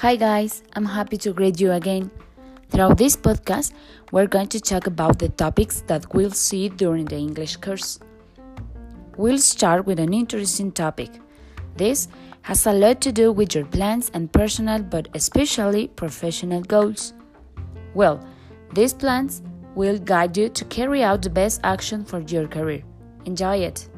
Hi, guys, I'm happy to greet you again. Throughout this podcast, we're going to talk about the topics that we'll see during the English course. We'll start with an interesting topic. This has a lot to do with your plans and personal, but especially professional goals. Well, these plans will guide you to carry out the best action for your career. Enjoy it!